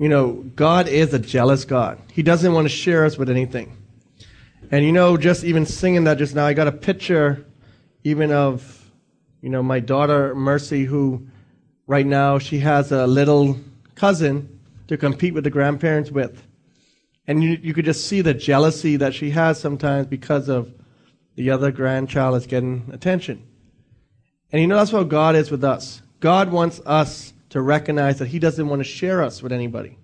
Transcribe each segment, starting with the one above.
you know, God is a jealous God. He doesn't want to share us with anything. And you know, just even singing that just now, I got a picture even of, you know, my daughter Mercy, who right now she has a little cousin to compete with the grandparents with. And you, you could just see the jealousy that she has sometimes because of the other grandchild is getting attention. And you know, that's how God is with us. God wants us to recognize that He doesn't want to share us with anybody,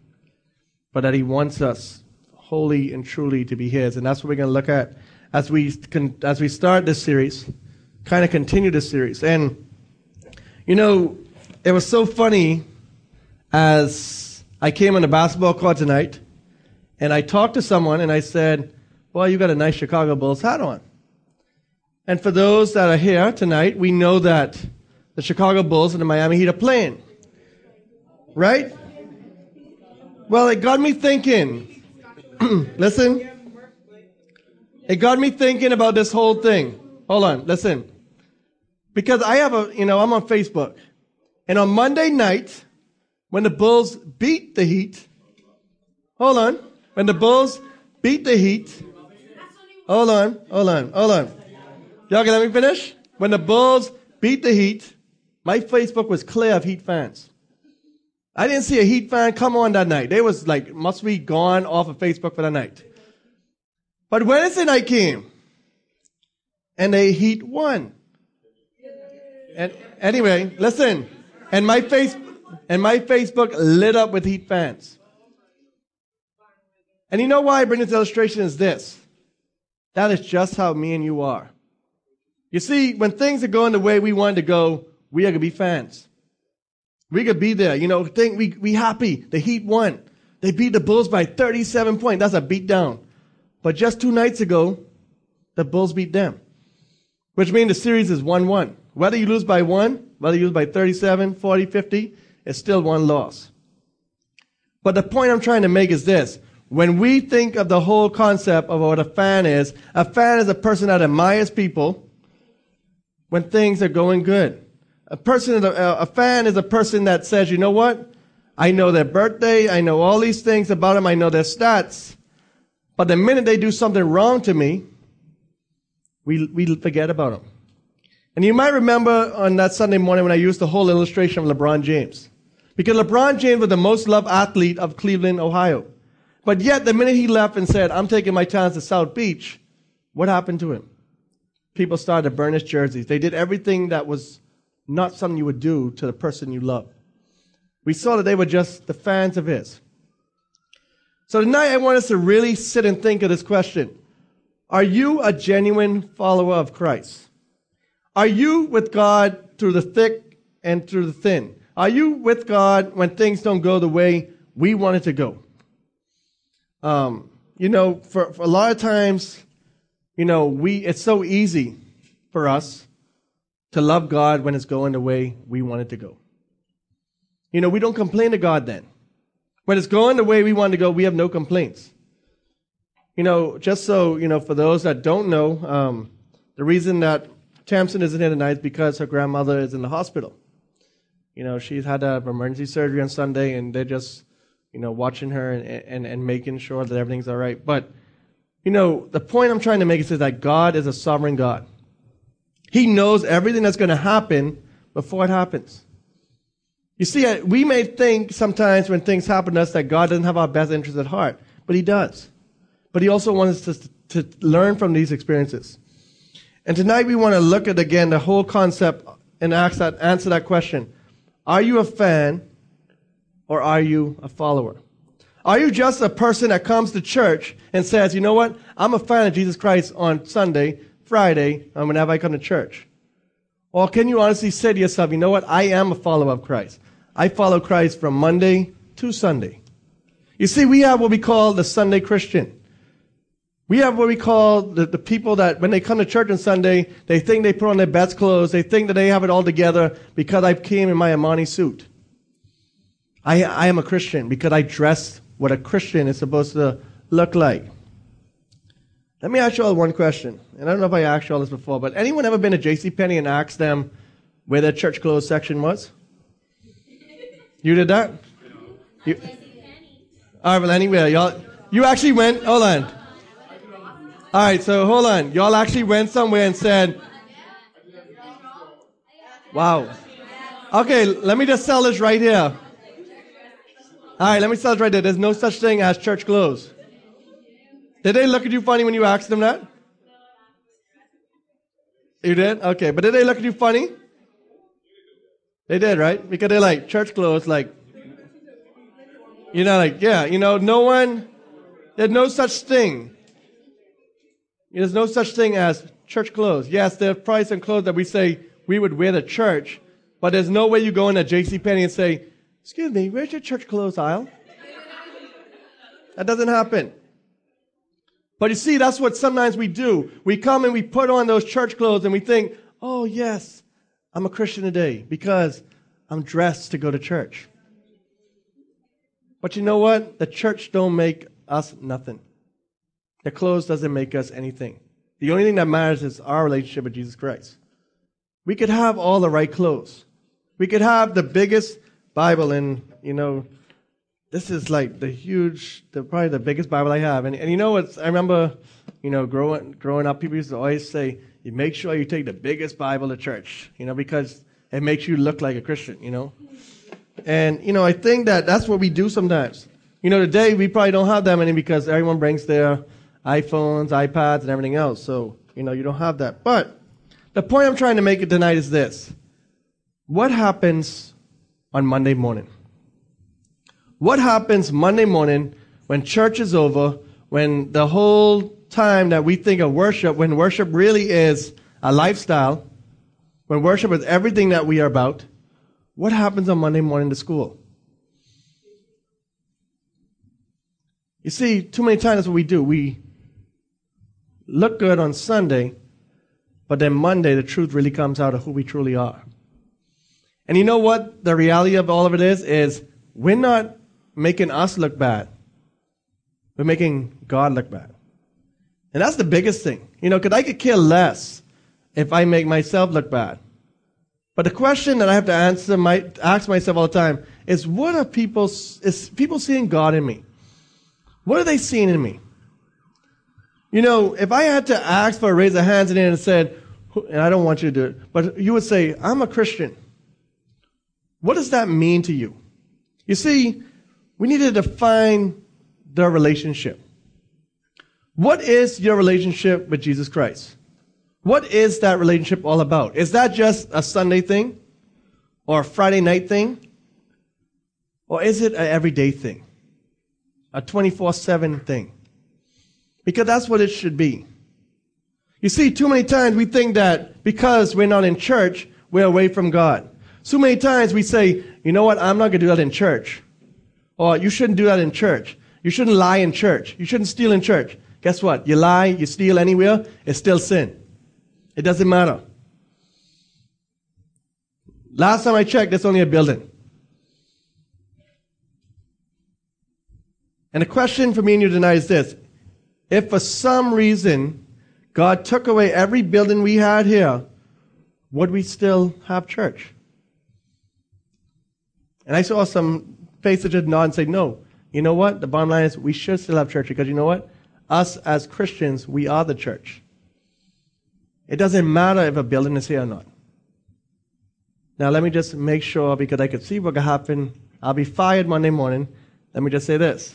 but that He wants us wholly and truly to be His. And that's what we're going to look at as we, as we start this series, kind of continue this series. And, you know, it was so funny as I came on the basketball court tonight and I talked to someone and I said, Well, you got a nice Chicago Bulls hat on. And for those that are here tonight, we know that the Chicago Bulls and the Miami Heat are playing. Right? Well, it got me thinking. listen. It got me thinking about this whole thing. Hold on, listen. Because I have a, you know, I'm on Facebook. And on Monday night, when the Bulls beat the Heat, hold on, when the Bulls beat the Heat, hold on, hold on, hold on. Y'all can let me finish? When the Bulls beat the Heat, my Facebook was clear of Heat fans. I didn't see a Heat fan come on that night. They was like, must be gone off of Facebook for that night. But Wednesday night came, and the Heat won. And anyway, listen, and my face and my Facebook lit up with Heat fans. And you know why I bring this illustration is this. That is just how me and you are. You see, when things are going the way we want to go, we are going to be fans. We could be there. You know, think we, we happy. The Heat won. They beat the Bulls by 37 points. That's a beat down. But just two nights ago, the Bulls beat them. Which means the series is 1-1. Whether you lose by one, whether you lose by 37, 40, 50, it's still one loss. But the point I'm trying to make is this. When we think of the whole concept of what a fan is, a fan is a person that admires people when things are going good. A person, a fan is a person that says, you know what? I know their birthday. I know all these things about them. I know their stats. But the minute they do something wrong to me, we, we forget about them. And you might remember on that Sunday morning when I used the whole illustration of LeBron James. Because LeBron James was the most loved athlete of Cleveland, Ohio. But yet, the minute he left and said, I'm taking my talents to South Beach, what happened to him? people started to burn his jerseys. They did everything that was not something you would do to the person you love. We saw that they were just the fans of his. So tonight I want us to really sit and think of this question. Are you a genuine follower of Christ? Are you with God through the thick and through the thin? Are you with God when things don't go the way we want it to go? Um, you know, for, for a lot of times, you know, we, it's so easy for us to love God when it's going the way we want it to go. You know, we don't complain to God then. When it's going the way we want to go, we have no complaints. You know, just so, you know, for those that don't know, um, the reason that Tamsin isn't here tonight is because her grandmother is in the hospital. You know, she's had an emergency surgery on Sunday, and they're just, you know, watching her and, and, and making sure that everything's all right. But you know, the point I'm trying to make is that God is a sovereign God. He knows everything that's going to happen before it happens. You see, we may think sometimes when things happen to us that God doesn't have our best interests at heart, but He does. But He also wants us to, to learn from these experiences. And tonight we want to look at again the whole concept and ask that, answer that question. Are you a fan or are you a follower? Are you just a person that comes to church and says, you know what? I'm a fan of Jesus Christ on Sunday, Friday, and whenever I come to church? Or can you honestly say to yourself, you know what? I am a follower of Christ. I follow Christ from Monday to Sunday. You see, we have what we call the Sunday Christian. We have what we call the, the people that when they come to church on Sunday, they think they put on their best clothes. They think that they have it all together because I came in my Armani suit. I, I am a Christian because I dress what a Christian is supposed to look like. Let me ask you all one question. And I don't know if I asked you all this before, but anyone ever been to J.C. Penney and asked them where their church clothes section was? You did that? You, All right, well, anyway, y'all, you actually went, hold on. All right, so hold on. Y'all actually went somewhere and said, wow. Okay, let me just sell this right here. All right, let me sell this right there. There's no such thing as church clothes. Did they look at you funny when you asked them that? You did? Okay, but did they look at you funny? They did, right? Because they're like, church clothes, like, you know, like, yeah, you know, no one, there's no such thing. There's no such thing as church clothes. Yes, there's price and clothes that we say we would wear to church, but there's no way you go into J.C. Penney and say, excuse me, where's your church clothes aisle? That doesn't happen. But you see, that's what sometimes we do. We come and we put on those church clothes and we think, oh yes, I'm a Christian today because I'm dressed to go to church. But you know what? The church don't make us nothing. The clothes doesn't make us anything. The only thing that matters is our relationship with Jesus Christ. We could have all the right clothes. We could have the biggest Bible and, you know, this is like the huge, the, probably the biggest Bible I have. And, and you know what? I remember, you know, growing, growing up, people used to always say, you make sure you take the biggest Bible to church, you know, because it makes you look like a Christian, you know. And, you know, I think that that's what we do sometimes. You know, today we probably don't have that many because everyone brings their iPhones, iPads, and everything else. So, you know, you don't have that. But the point I'm trying to make tonight is this. What happens on Monday morning? What happens Monday morning when church is over, when the whole time that we think of worship, when worship really is a lifestyle, when worship is everything that we are about, what happens on Monday morning to school? You see, too many times what we do. We look good on Sunday, but then Monday the truth really comes out of who we truly are. And you know what the reality of all of it is? Is we're not making us look bad. We're making God look bad. And that's the biggest thing. You know, because I could care less if I make myself look bad. But the question that I have to answer, my, ask myself all the time is what are people, is people seeing God in me? What are they seeing in me? You know, if I had to ask for a raise of hands in here and said, and I don't want you to do it, but you would say, I'm a Christian. What does that mean to you? You see, we need to define the relationship. What is your relationship with Jesus Christ? What is that relationship all about? Is that just a Sunday thing? Or a Friday night thing? Or is it an everyday thing? A 24 7 thing? Because that's what it should be. You see, too many times we think that because we're not in church, we're away from God. So many times we say, you know what, I'm not going to do that in church. Or you shouldn't do that in church. You shouldn't lie in church. You shouldn't steal in church. Guess what? You lie, you steal anywhere, it's still sin. It doesn't matter. Last time I checked, there's only a building. And the question for me and you tonight is this. If for some reason God took away every building we had here, would we still have church? And I saw some faces just nod and say, no. You know what? The bottom line is we should still have church because you know what? Us as Christians, we are the church. It doesn't matter if a building is here or not. Now, let me just make sure because I could see what could happen. I'll be fired Monday morning. Let me just say this.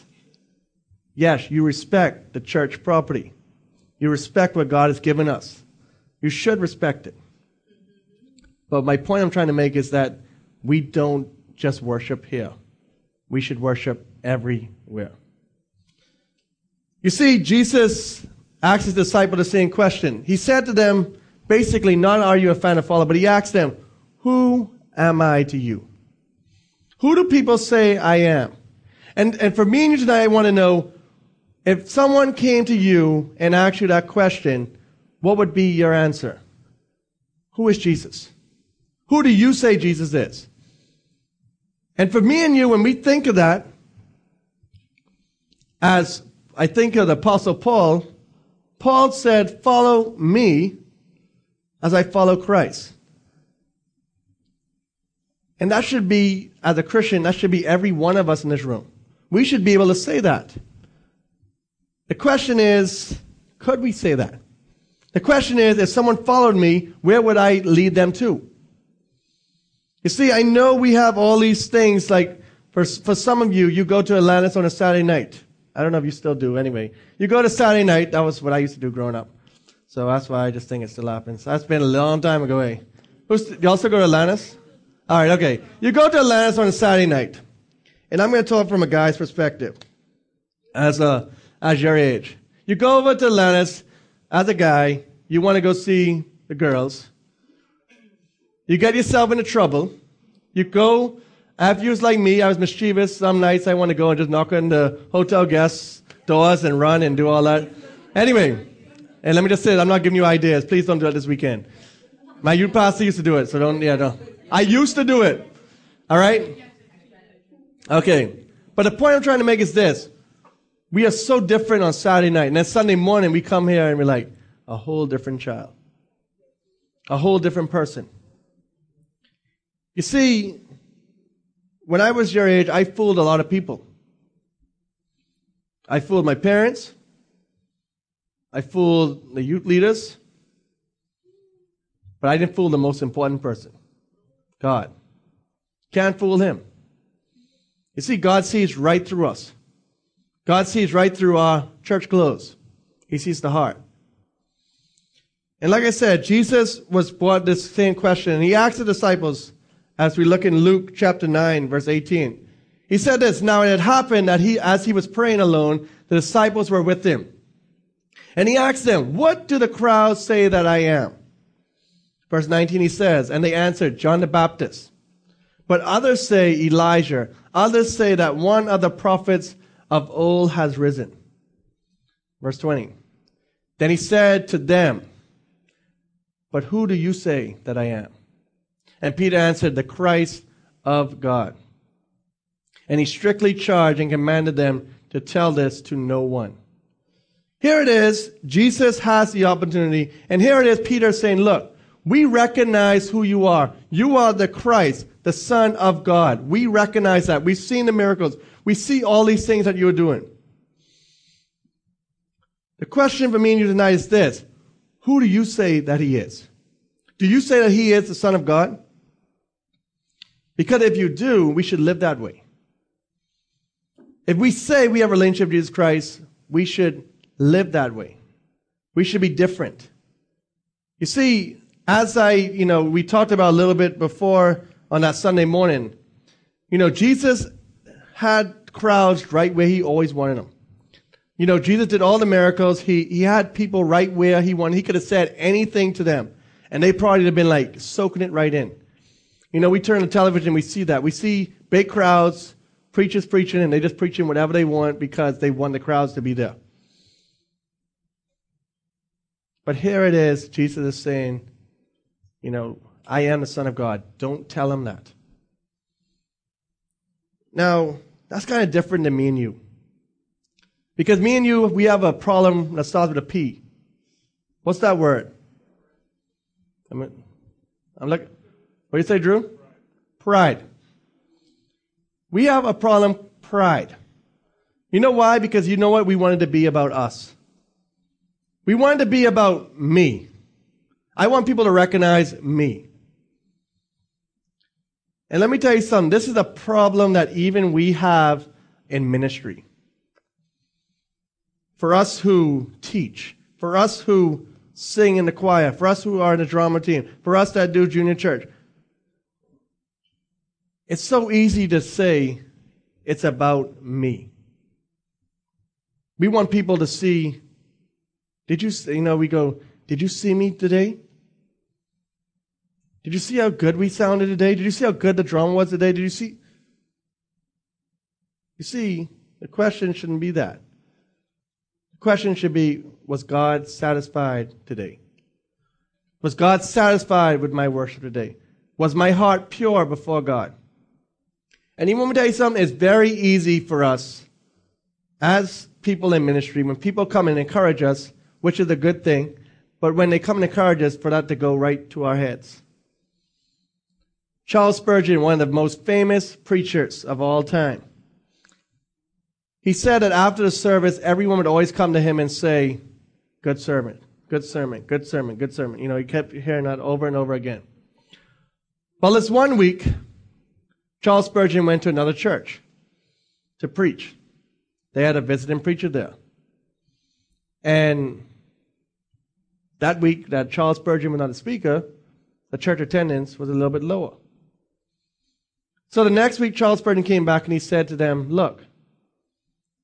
Yes, you respect the church property. You respect what God has given us. You should respect it. But my point I'm trying to make is that we don't just worship here. We should worship everywhere. You see, Jesus asked his disciple the same question. He said to them, basically, not are you a fan of follow, but he asked them, who am I to you? Who do people say I am? And, and for me and you tonight, I want to know, if someone came to you and asked you that question, what would be your answer? Who is Jesus? Who do you say Jesus is? And for me and you, when we think of that, as I think of the Apostle Paul, Paul said, Follow me as I follow Christ. And that should be, as a Christian, that should be every one of us in this room. We should be able to say that. The question is, could we say that? The question is, if someone followed me, where would I lead them to? You see, I know we have all these things, like, for, for some of you, you go to Atlantis on a Saturday night. I don't know if you still do, anyway. You go to Saturday night, that was what I used to do growing up. So that's why I just think it still happens. That's been a long time ago, eh? Who's, you also go to Atlantis? Alright, okay. You go to Atlantis on a Saturday night. And I'm going to talk from a guy's perspective. As a, as your age. You go over to Atlantis as a guy, you want to go see the girls. You get yourself into trouble. You go, if you was like me, I was mischievous. Some nights I want to go and just knock on the hotel guests' doors and run and do all that. Anyway, and let me just say, I'm not giving you ideas. Please don't do it this weekend. My youth pastor used to do it, so don't, yeah, don't. I used to do it. All right? Okay. But the point I'm trying to make is this. We are so different on Saturday night. And then Sunday morning, we come here and we're like, a whole different child. A whole different person. You see, when I was your age, I fooled a lot of people. I fooled my parents. I fooled the youth leaders. But I didn't fool the most important person God. Can't fool him. You see, God sees right through us. God sees right through our church clothes. He sees the heart. And like I said, Jesus was brought this same question, and he asked the disciples, as we look in Luke chapter 9, verse 18. He said this, Now it had happened that he, as he was praying alone, the disciples were with him. And he asked them, What do the crowds say that I am? Verse 19 he says, And they answered, John the Baptist. But others say Elijah. Others say that one of the prophets of old has risen. Verse 20. Then he said to them, But who do you say that I am? And Peter answered, The Christ of God. And he strictly charged and commanded them to tell this to no one. Here it is. Jesus has the opportunity. And here it is, Peter saying, Look, we recognize who you are. You are the Christ, the Son of God. We recognize that. We've seen the miracles. We see all these things that you're doing. The question for me and you tonight is this. Who do you say that he is? Do you say that he is the Son of God? Because if you do, we should live that way. If we say we have a relationship with Jesus Christ, we should live that way. We should be different. You see, as I, you know, we talked about a little bit before on that Sunday morning, you know, Jesus had crowds right where he always wanted them. You know, Jesus did all the miracles. He, he had people right where he wanted. He could have said anything to them. And they probably would have been like soaking it right in. You know, we turn to television, we see that. We see big crowds, preachers preaching, and they just preaching whatever they want because they want the crowds to be there. But here it is, Jesus is saying, you know, I am the Son of God. Don't tell him that. Now, that's kind of different than me and you. Because me and you, we have a problem that starts with a P. What's that word? I'm, I'm like, what do you say, Drew? Pride. We have a problem, pride. You know why? Because you know what? We wanted to be about us. We wanted to be about me. I want people to recognize me. And let me tell you something. This is a problem that even we have in ministry. For us who teach, for us who sing in the choir, for us who are in the drama team, for us that do junior church, it's so easy to say it's about me. We want people to see did you, you know, we go, did you see me today? Did you see how good we sounded today? Did you see how good the drum was today? Did you see? You see, the question shouldn't be that. The question should be, was God satisfied today? Was God satisfied with my worship today? Was my heart pure before God? And even want me to tell you something, it's very easy for us as people in ministry, when people come and encourage us, which is a good thing. But when they come and encourage us, for that to go right to our heads. Charles Spurgeon, one of the most famous preachers of all time, He said that after the service, everyone would always come to him and say, Good sermon, good sermon, good sermon, good sermon. You know, he kept hearing that over and over again. Well, this one week, Charles Spurgeon went to another church to preach. They had a visiting preacher there. And that week that Charles Spurgeon was not a speaker, the church attendance was a little bit lower. So the next week, Charles Spurgeon came back and he said to them, Look,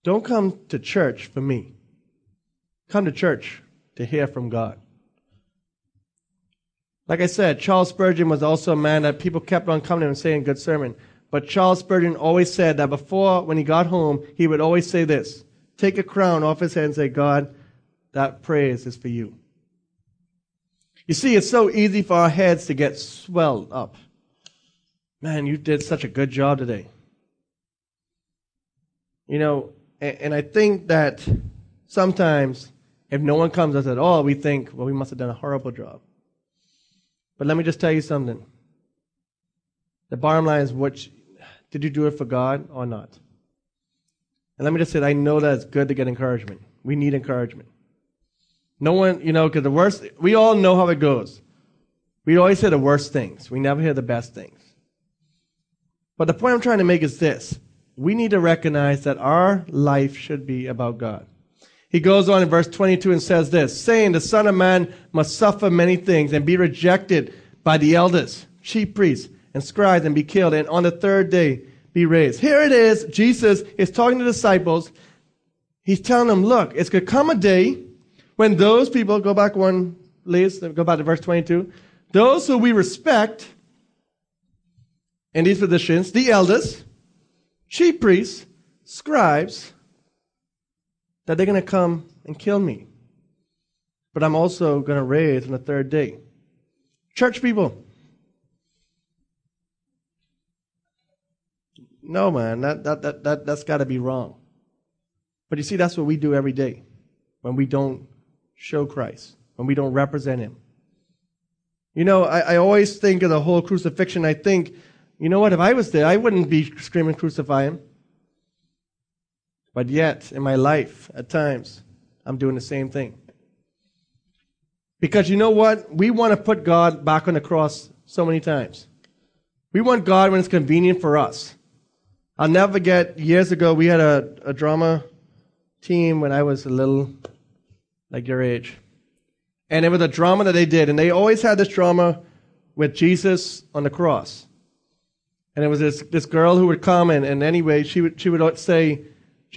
don't come to church for me. Come to church to hear from God. Like I said, Charles Spurgeon was also a man that people kept on coming to him and saying, Good sermon. But Charles Spurgeon always said that before, when he got home, he would always say this take a crown off his head and say, God, that praise is for you. You see, it's so easy for our heads to get swelled up. Man, you did such a good job today. You know, and, I think that sometimes if no one comes to us at all, we think, well, we must have done a horrible job. But let me just tell you something. The bottom line is, which, did you do it for God or not? And let me just say, I know that it's good to get encouragement. We need encouragement. No one, you know, because the worst, we all know how it goes. We always hear the worst things. We never hear the best things. But the point I'm trying to make is this. We need to recognize that our life should be about God. He goes on in verse 22 and says this, saying, The Son of Man must suffer many things and be rejected by the elders, chief priests, and scribes, and be killed, and on the third day be raised. Here it is. Jesus is talking to the disciples. He's telling them, look, it's going to come a day when those people, go back one, please, go back to verse 22, those who we respect in these positions, the elders, chief priests, scribes, that they're going to come and kill me. But I'm also going to raise on the third day. Church people. No, man, that, that, that, that, that's got to be wrong. But you see, that's what we do every day when we don't show Christ, when we don't represent Him. You know, I, I always think of the whole crucifixion. I think, you know what, if I was there, I wouldn't be screaming, crucify Him. But yet, in my life, at times, I'm doing the same thing. Because you know what? We want to put God back on the cross so many times. We want God when it's convenient for us. I'll never forget, years ago, we had a, a drama team when I was a little like your age. And it was a drama that they did. And they always had this drama with Jesus on the cross. And it was this, this girl who would come, and, and anyway, she would, she would say,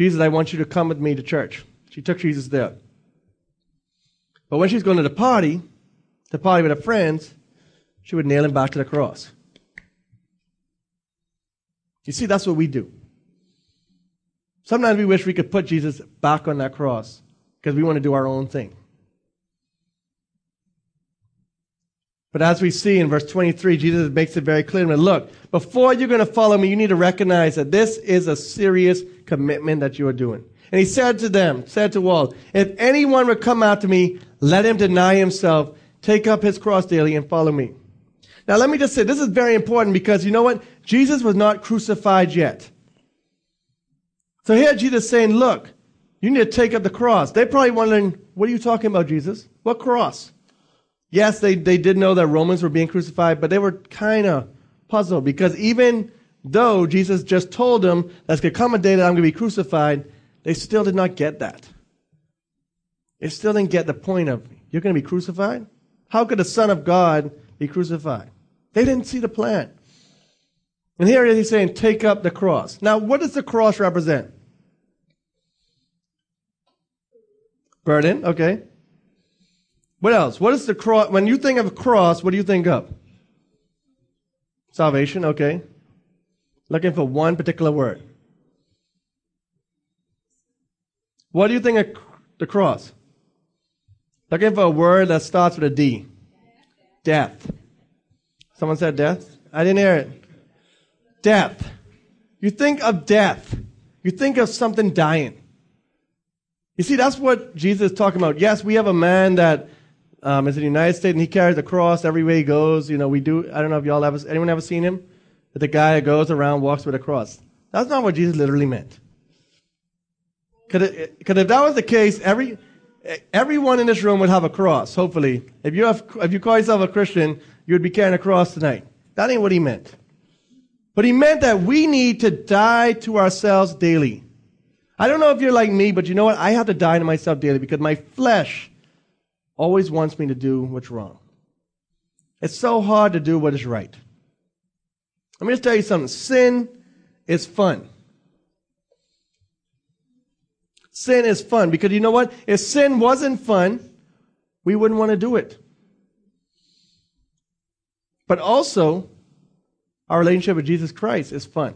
Jesus, I want you to come with me to church. She took Jesus there. But when she was going to the party, the party with her friends, she would nail him back to the cross. You see, that's what we do. Sometimes we wish we could put Jesus back on that cross because we want to do our own thing. But as we see in verse 23, Jesus makes it very clear. Look, before you're going to follow me, you need to recognize that this is a serious commitment that you are doing. And he said to them, said to all, if anyone would come after me, let him deny himself, take up his cross daily and follow me. Now let me just say, this is very important because you know what? Jesus was not crucified yet. So here Jesus saying, look, you need to take up the cross. They're probably wondering, what are you talking about, Jesus? What cross? Yes, they, they did know that Romans were being crucified, but they were kind of puzzled because even though Jesus just told them there's going to come a day that I'm going to be crucified, they still did not get that. They still didn't get the point of, you're going to be crucified? How could the Son of God be crucified? They didn't see the plan. And here he's saying, take up the cross. Now, what does the cross represent? Burden, okay. What else? What is the cross? When you think of a cross, what do you think of? Salvation, okay. Looking for one particular word. What do you think of the cross? Looking for a word that starts with a D. Death. Someone said death? I didn't hear it. Death. You think of death. You think of something dying. You see, that's what Jesus is talking about. Yes, we have a man that um, is in the United States and he carries a cross everywhere he goes. You know, we do. I don't know if y'all ever, anyone ever seen him? but The guy that goes around walks with a cross. That's not what Jesus literally meant. Because if that was the case, every, everyone in this room would have a cross, hopefully. If you, have, if you call yourself a Christian, you would be carrying a cross tonight. That ain't what he meant. But he meant that we need to die to ourselves daily. I don't know if you're like me, but you know what? I have to die to myself daily because my flesh always wants me to do what's wrong. It's so hard to do what is right. Let me just tell you something. Sin is fun. Sin is fun because you know what? If sin wasn't fun, we wouldn't want to do it. But also, our relationship with Jesus Christ is fun.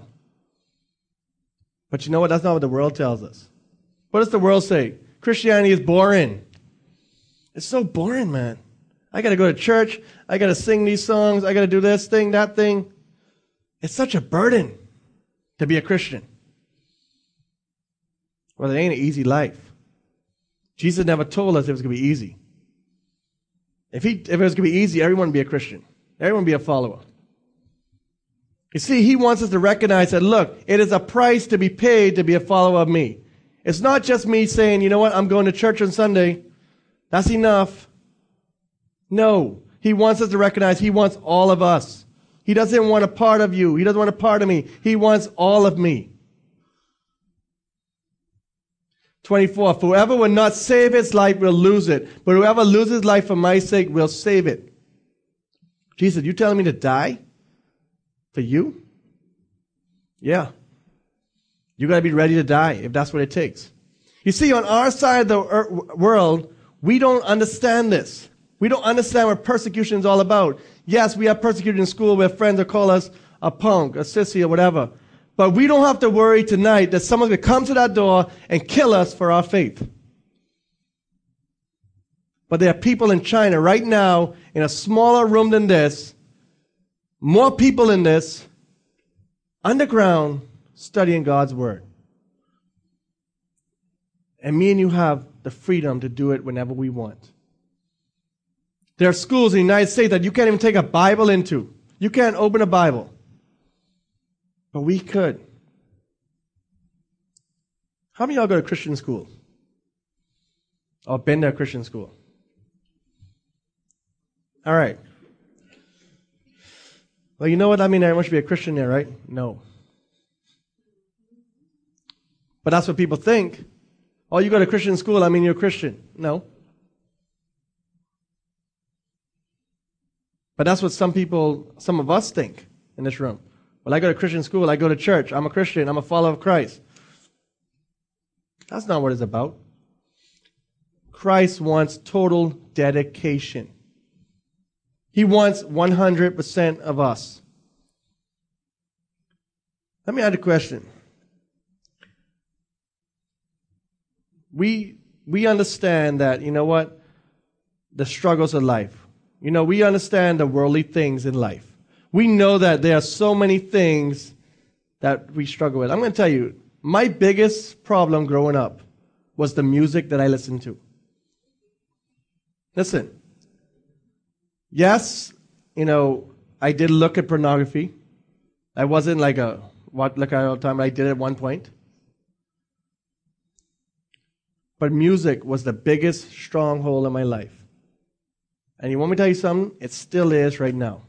But you know what? That's not what the world tells us. What does the world say? Christianity is boring. It's so boring, man. I got to go to church. I got to sing these songs. I got to do this thing, that thing. It's such a burden to be a Christian. Well, it ain't an easy life. Jesus never told us it was going to be easy. If, he, if it was going to be easy, everyone would be a Christian. Everyone would be a follower. You see, he wants us to recognize that, look, it is a price to be paid to be a follower of me. It's not just me saying, you know what, I'm going to church on Sunday. That's enough. No. He wants us to recognize he wants all of us. He doesn't want a part of you. He doesn't want a part of me. He wants all of me. 24. For whoever will not save his life will lose it, but whoever loses life for my sake will save it. Jesus, you telling me to die? For you? Yeah. You gotta be ready to die if that's what it takes. You see, on our side of the world, we don't understand this. We don't understand what persecution is all about. Yes, we are persecuted in school. We have friends that call us a punk, a sissy, or whatever. But we don't have to worry tonight that someone's going to come to that door and kill us for our faith. But there are people in China right now in a smaller room than this, more people in this, underground, studying God's Word. And me and you have the freedom to do it whenever we want. There are schools in the United States that you can't even take a Bible into. You can't open a Bible. But we could. How many of y'all go to Christian school? Or been to a Christian school? All right. Well, you know what I mean? Everyone should be a Christian there, right? No. But that's what people think. Oh, you go to Christian school, I mean you're Christian. No. But that's what some people, some of us think in this room. Well, I go to Christian school, I go to church, I'm a Christian, I'm a follower of Christ. That's not what it's about. Christ wants total dedication. He wants 100% of us. Let me add a question. We, we understand that, you know what? The struggles of life. You know, we understand the worldly things in life we know that there are so many things that we struggle with. I'm going to tell you, my biggest problem growing up was the music that I listened to. Listen. Yes, you know, I did look at pornography. I wasn't like a what look at all the time, I did at one point. But music was the biggest stronghold in my life. And you want me to tell you something? It still is right now.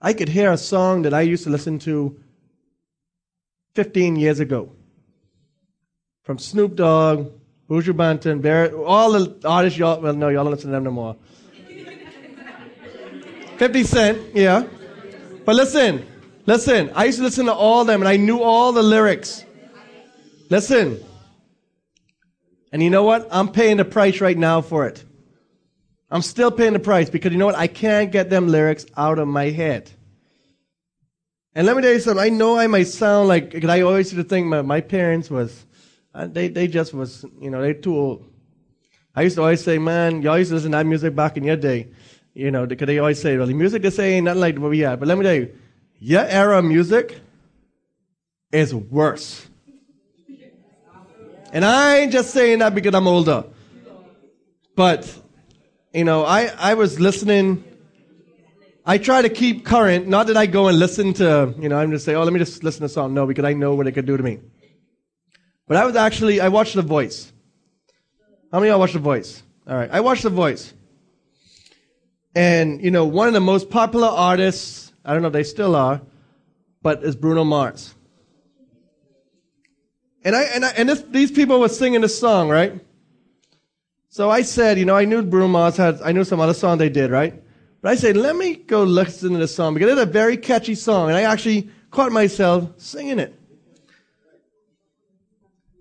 I could hear a song that I used to listen to 15 years ago from Snoop Dogg, Buju Banton, Barrett, all the artists y'all, well, no, y'all don't listen to them no more. 50 Cent, yeah. But listen, listen, I used to listen to all them and I knew all the lyrics. Listen. And you know what? I'm paying the price right now for it. I'm still paying the price because you know what? I can't get them lyrics out of my head. And let me tell you something. I know I might sound like, because I always used to think my, my parents was, uh, they, they just was, you know, they too old. I used to always say, man, y'all used to listen to that music back in your day. You know, because they always say, well, the music they say ain't nothing like what we had. But let me tell you, your era music is worse. And I ain't just saying that because I'm older. But you know, I, I was listening. I try to keep current. Not that I go and listen to, you know, I'm just say, oh, let me just listen to song. No, because I know what it could do to me. But I was actually, I watched The Voice. How many of y'all watched The Voice? All right. I watched The Voice. And, you know, one of the most popular artists, I don't know if they still are, but is Bruno Mars. And I, and I, and this, these people were singing this song, right? So I said, you know, I knew Bruno Mars had, I knew some other song they did, right? But I said, let me go listen to this song because it's a very catchy song. And I actually caught myself singing it.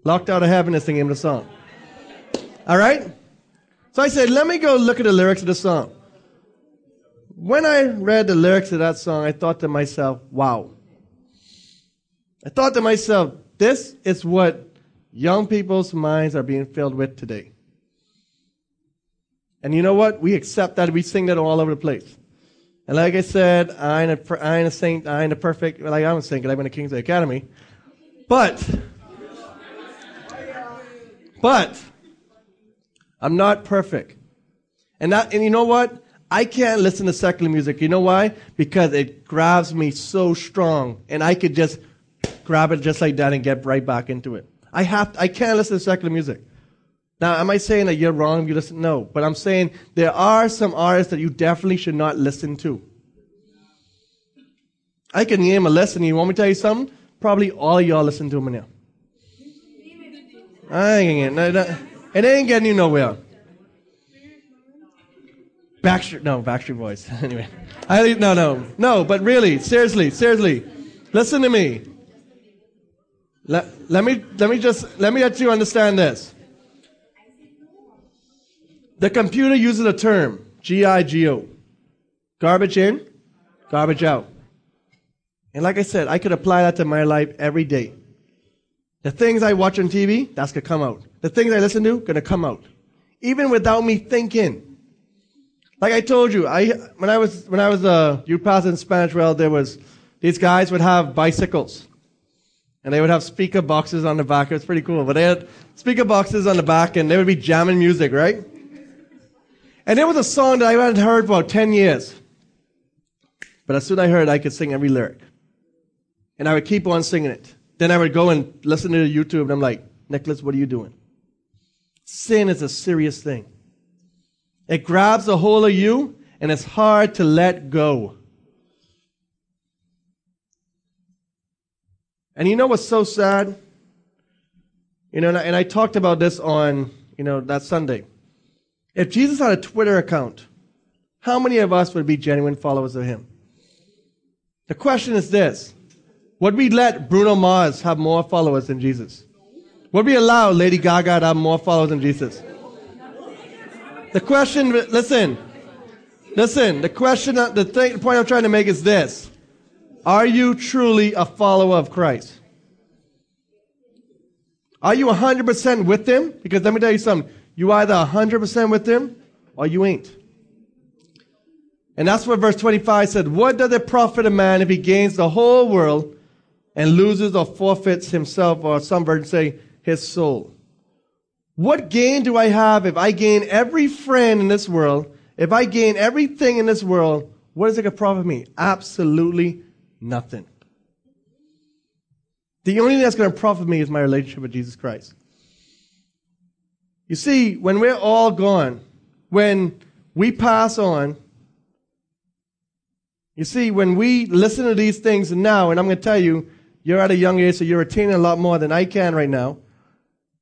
Locked out of is singing the song. All right? So I said, let me go look at the lyrics of the song. When I read the lyrics of that song, I thought to myself, wow. I thought to myself, this is what young people's minds are being filled with today. And you know what? We accept that. We sing that all over the place. And like I said, I ain't a, I ain't a saint, I ain't a perfect, like I'm a saint, I went to Kingsley Academy. But, but, I'm not perfect. And that, and you know what? I can't listen to secular music. You know why? Because it grabs me so strong, and I could just grab it just like that and get right back into it. I have, to, I can't listen to secular music. Now, am I saying that you're wrong you listen? No. But I'm saying there are some artists that you definitely should not listen to. I can name a list, and you want me to tell you something? Probably all of y'all listen to them now. I ain't getting, no, it ain't getting you nowhere. Backstreet, no, Backstreet Boys. anyway, I no, no, no. But really, seriously, seriously, listen to me. Let, let me let me just let me let you understand this. The computer uses a term, G-I-G-O. Garbage in, garbage out. And like I said, I could apply that to my life every day. The things I watch on TV, that's gonna come out. The things I listen to, gonna come out. Even without me thinking. Like I told you, I when I was when I was uh, a youth pastor in Spanish well, there was these guys would have bicycles. And they would have speaker boxes on the back. It was pretty cool. But they had speaker boxes on the back and they would be jamming music, right? And it was a song that I hadn't heard for about 10 years. But as soon as I heard it, I could sing every lyric. And I would keep on singing it. Then I would go and listen to YouTube, and I'm like, Nicholas, what are you doing? Sin is a serious thing. It grabs a hold of you, and it's hard to let go. And you know what's so sad? You know, and I, and I talked about this on, you know, that Sunday. If Jesus had a Twitter account, how many of us would be genuine followers of him? The question is this Would we let Bruno Mars have more followers than Jesus? Would we allow Lady Gaga to have more followers than Jesus? The question, listen, listen, the question, the, thing, the point I'm trying to make is this Are you truly a follower of Christ? Are you 100% with him? Because let me tell you something. You either 100% with him or you ain't. And that's what verse 25 said. What does it profit a man if he gains the whole world and loses or forfeits himself, or some versions say his soul? What gain do I have if I gain every friend in this world? If I gain everything in this world, what is it going to profit me? Absolutely nothing. The only thing that's going to profit me is my relationship with Jesus Christ. You see, when we're all gone, when we pass on, you see, when we listen to these things now, and I'm going to tell you, you're at a young age, so you're retaining a lot more than I can right now.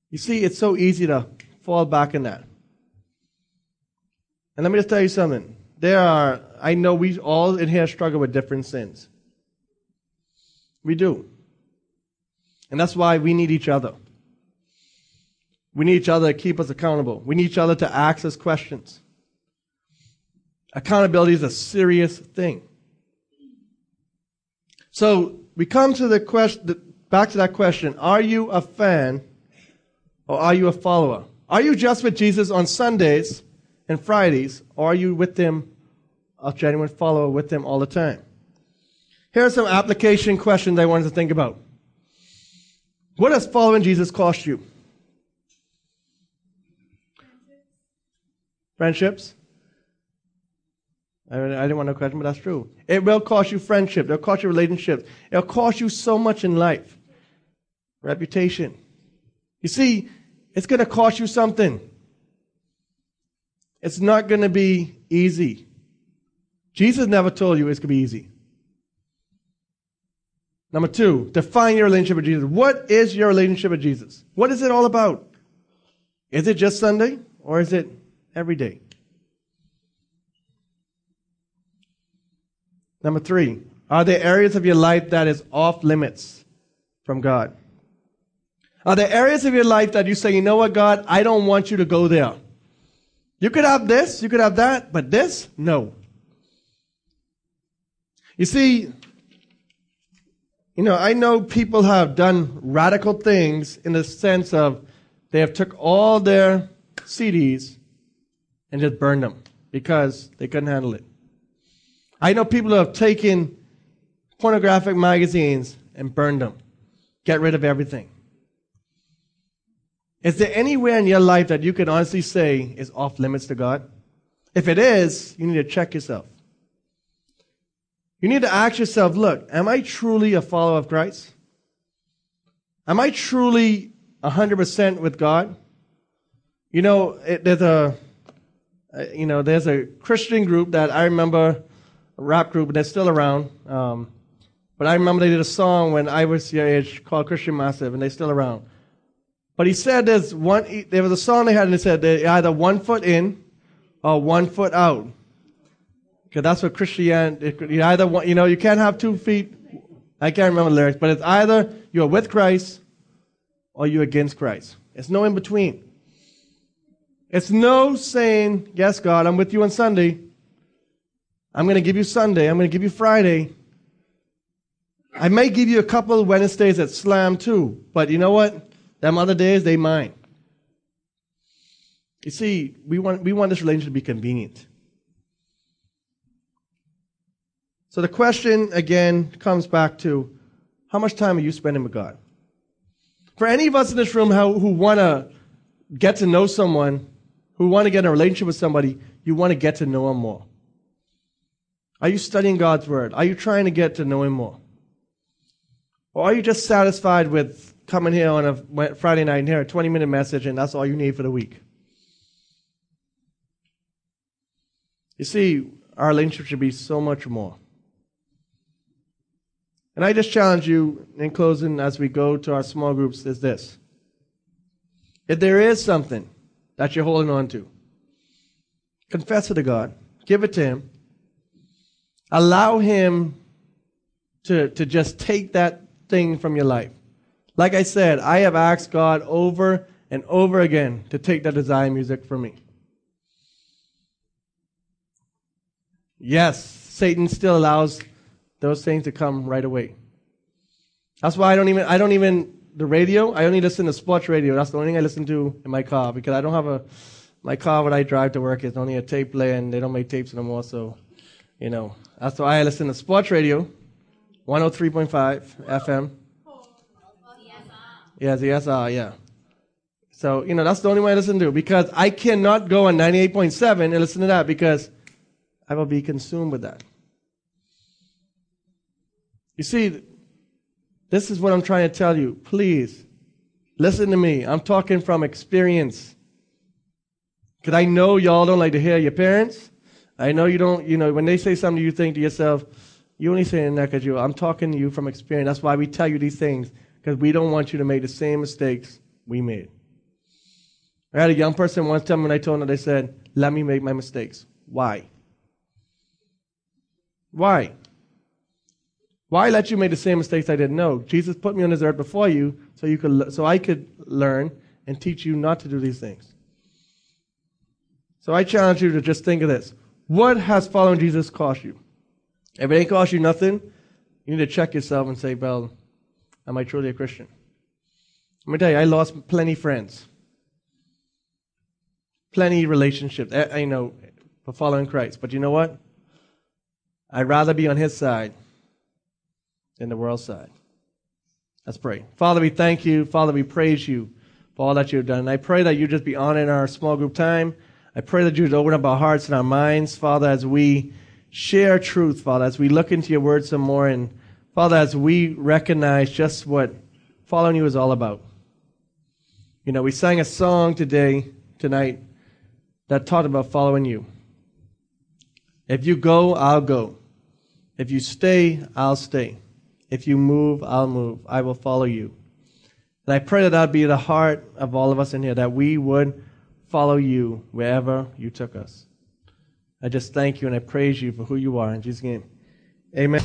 You see, it's so easy to fall back in that. And let me just tell you something. There are, I know we all in here struggle with different sins. We do. And that's why we need each other. We need each other to keep us accountable. We need each other to ask us questions. Accountability is a serious thing. So we come to the question, back to that question: Are you a fan, or are you a follower? Are you just with Jesus on Sundays and Fridays, or are you with Him, a genuine follower with Him all the time? Here are some application questions I wanted to think about. What does following Jesus cost you? Friendships? I, didn't want to question, but that's true. It will cost you friendship. It'll cost you relationships. It'll cost you so much in life. Reputation. You see, it's going to cost you something. It's not going to be easy. Jesus never told you it's going to be easy. Number two, define your relationship with Jesus. What is your relationship with Jesus? What is it all about? Is it just Sunday or is it every day? Number three, are there areas of your life that is off limits from God? Are there areas of your life that you say, you know what, God, I don't want you to go there? You could have this, you could have that, but this, no. You see, you know, I know people have done radical things in the sense of they have took all their CDs and just burned them because they couldn't handle it. I know people who have taken pornographic magazines and burned them. Get rid of everything. Is there anywhere in your life that you can honestly say is off limits to God? If it is, you need to check yourself. You need to ask yourself, look, am I truly a follower of Christ? Am I truly 100% with God? You know, it, there's a, you know, there's a Christian group that I remember, a rap group, and they're still around. Um, but I remember they did a song when I was your age called Christian Massive, and they're still around. But he said there's one, there was a song they had, and it said they're either one foot in or one foot out. Because that's what Christianity, you either want, you know, you can't have two feet. I can't remember the lyrics, but it's either you're with Christ or you're against Christ. It's no in between. It's no saying, yes, God, I'm with you on Sunday. I'm going to give you Sunday. I'm going to give you Friday. I may give you a couple of Wednesdays at Slam too, but you know what? Them other days, they mine. You see, we want, we want this relationship to be convenient. So the question again comes back to how much time are you spending with God? For any of us in this room who, want to get to know someone, who want to get in a relationship with somebody, you want to get to know him more. Are you studying God's Word? Are you trying to get to know Him more? Or are you just satisfied with coming here on a Friday night and hear a 20 minute message and that's all you need for the week? You see, our relationship should be so much more. And I just challenge you in closing as we go to our small groups is this. If there is something that you're holding on to, confess it to God, give it to Him, allow Him to, to just take that thing from your life. Like I said, I have asked God over and over again to take that desire music from me. Yes, Satan still allows those things to come right away. That's why I don't even I don't even the radio. I only listen to sports radio. That's the only thing I listen to in my car because I don't have a my car when I drive to work is only a tape player and they don't make tapes anymore. So, you know, that's why I listen to sports radio, 103.5 FM. Yeah, the SR, yeah. So, you know, that's the only way I listen to because I cannot go on 98.7 and listen to that because I will be consumed with that. You see, this is what I'm trying to tell you. Please, listen to me. I'm talking from experience. Because I know y'all don't like to hear your parents. I know you don't, you know, when they say something, you think to yourself, you only saying that because you, I'm talking to you from experience. That's why we tell you these things, because we don't want you to make the same mistakes we made. I had a young person once tell me when I told them, they said, let me make my mistakes. Why? Why? Why let you make the same mistakes I didn't know? Jesus put me on this earth before you so you could so I could learn and teach you not to do these things. So I challenge you to just think of this. What has following Jesus cost you? If it ain't cost you nothing, you need to check yourself and say, Well, am I truly a Christian? Let me tell you, I lost plenty friends. Plenty relationships, I, I know, for following Christ. But you know what? I'd rather be on his side in the world side. Let's pray. Father, we thank you. Father, we praise you for all that you've done. And I pray that you just be honoring our small group time. I pray that you would open up our hearts and our minds, Father, as we share truth, Father, as we look into your word some more. And Father, as we recognize just what following you is all about. You know, we sang a song today, tonight, that taught about following you. If you go, I'll go. If you stay, I'll stay. If you move, I'll move. I will follow you. And I pray that that would be the heart of all of us in here, that we would follow you wherever you took us. I just thank you and I praise you for who you are. In Jesus' name, amen.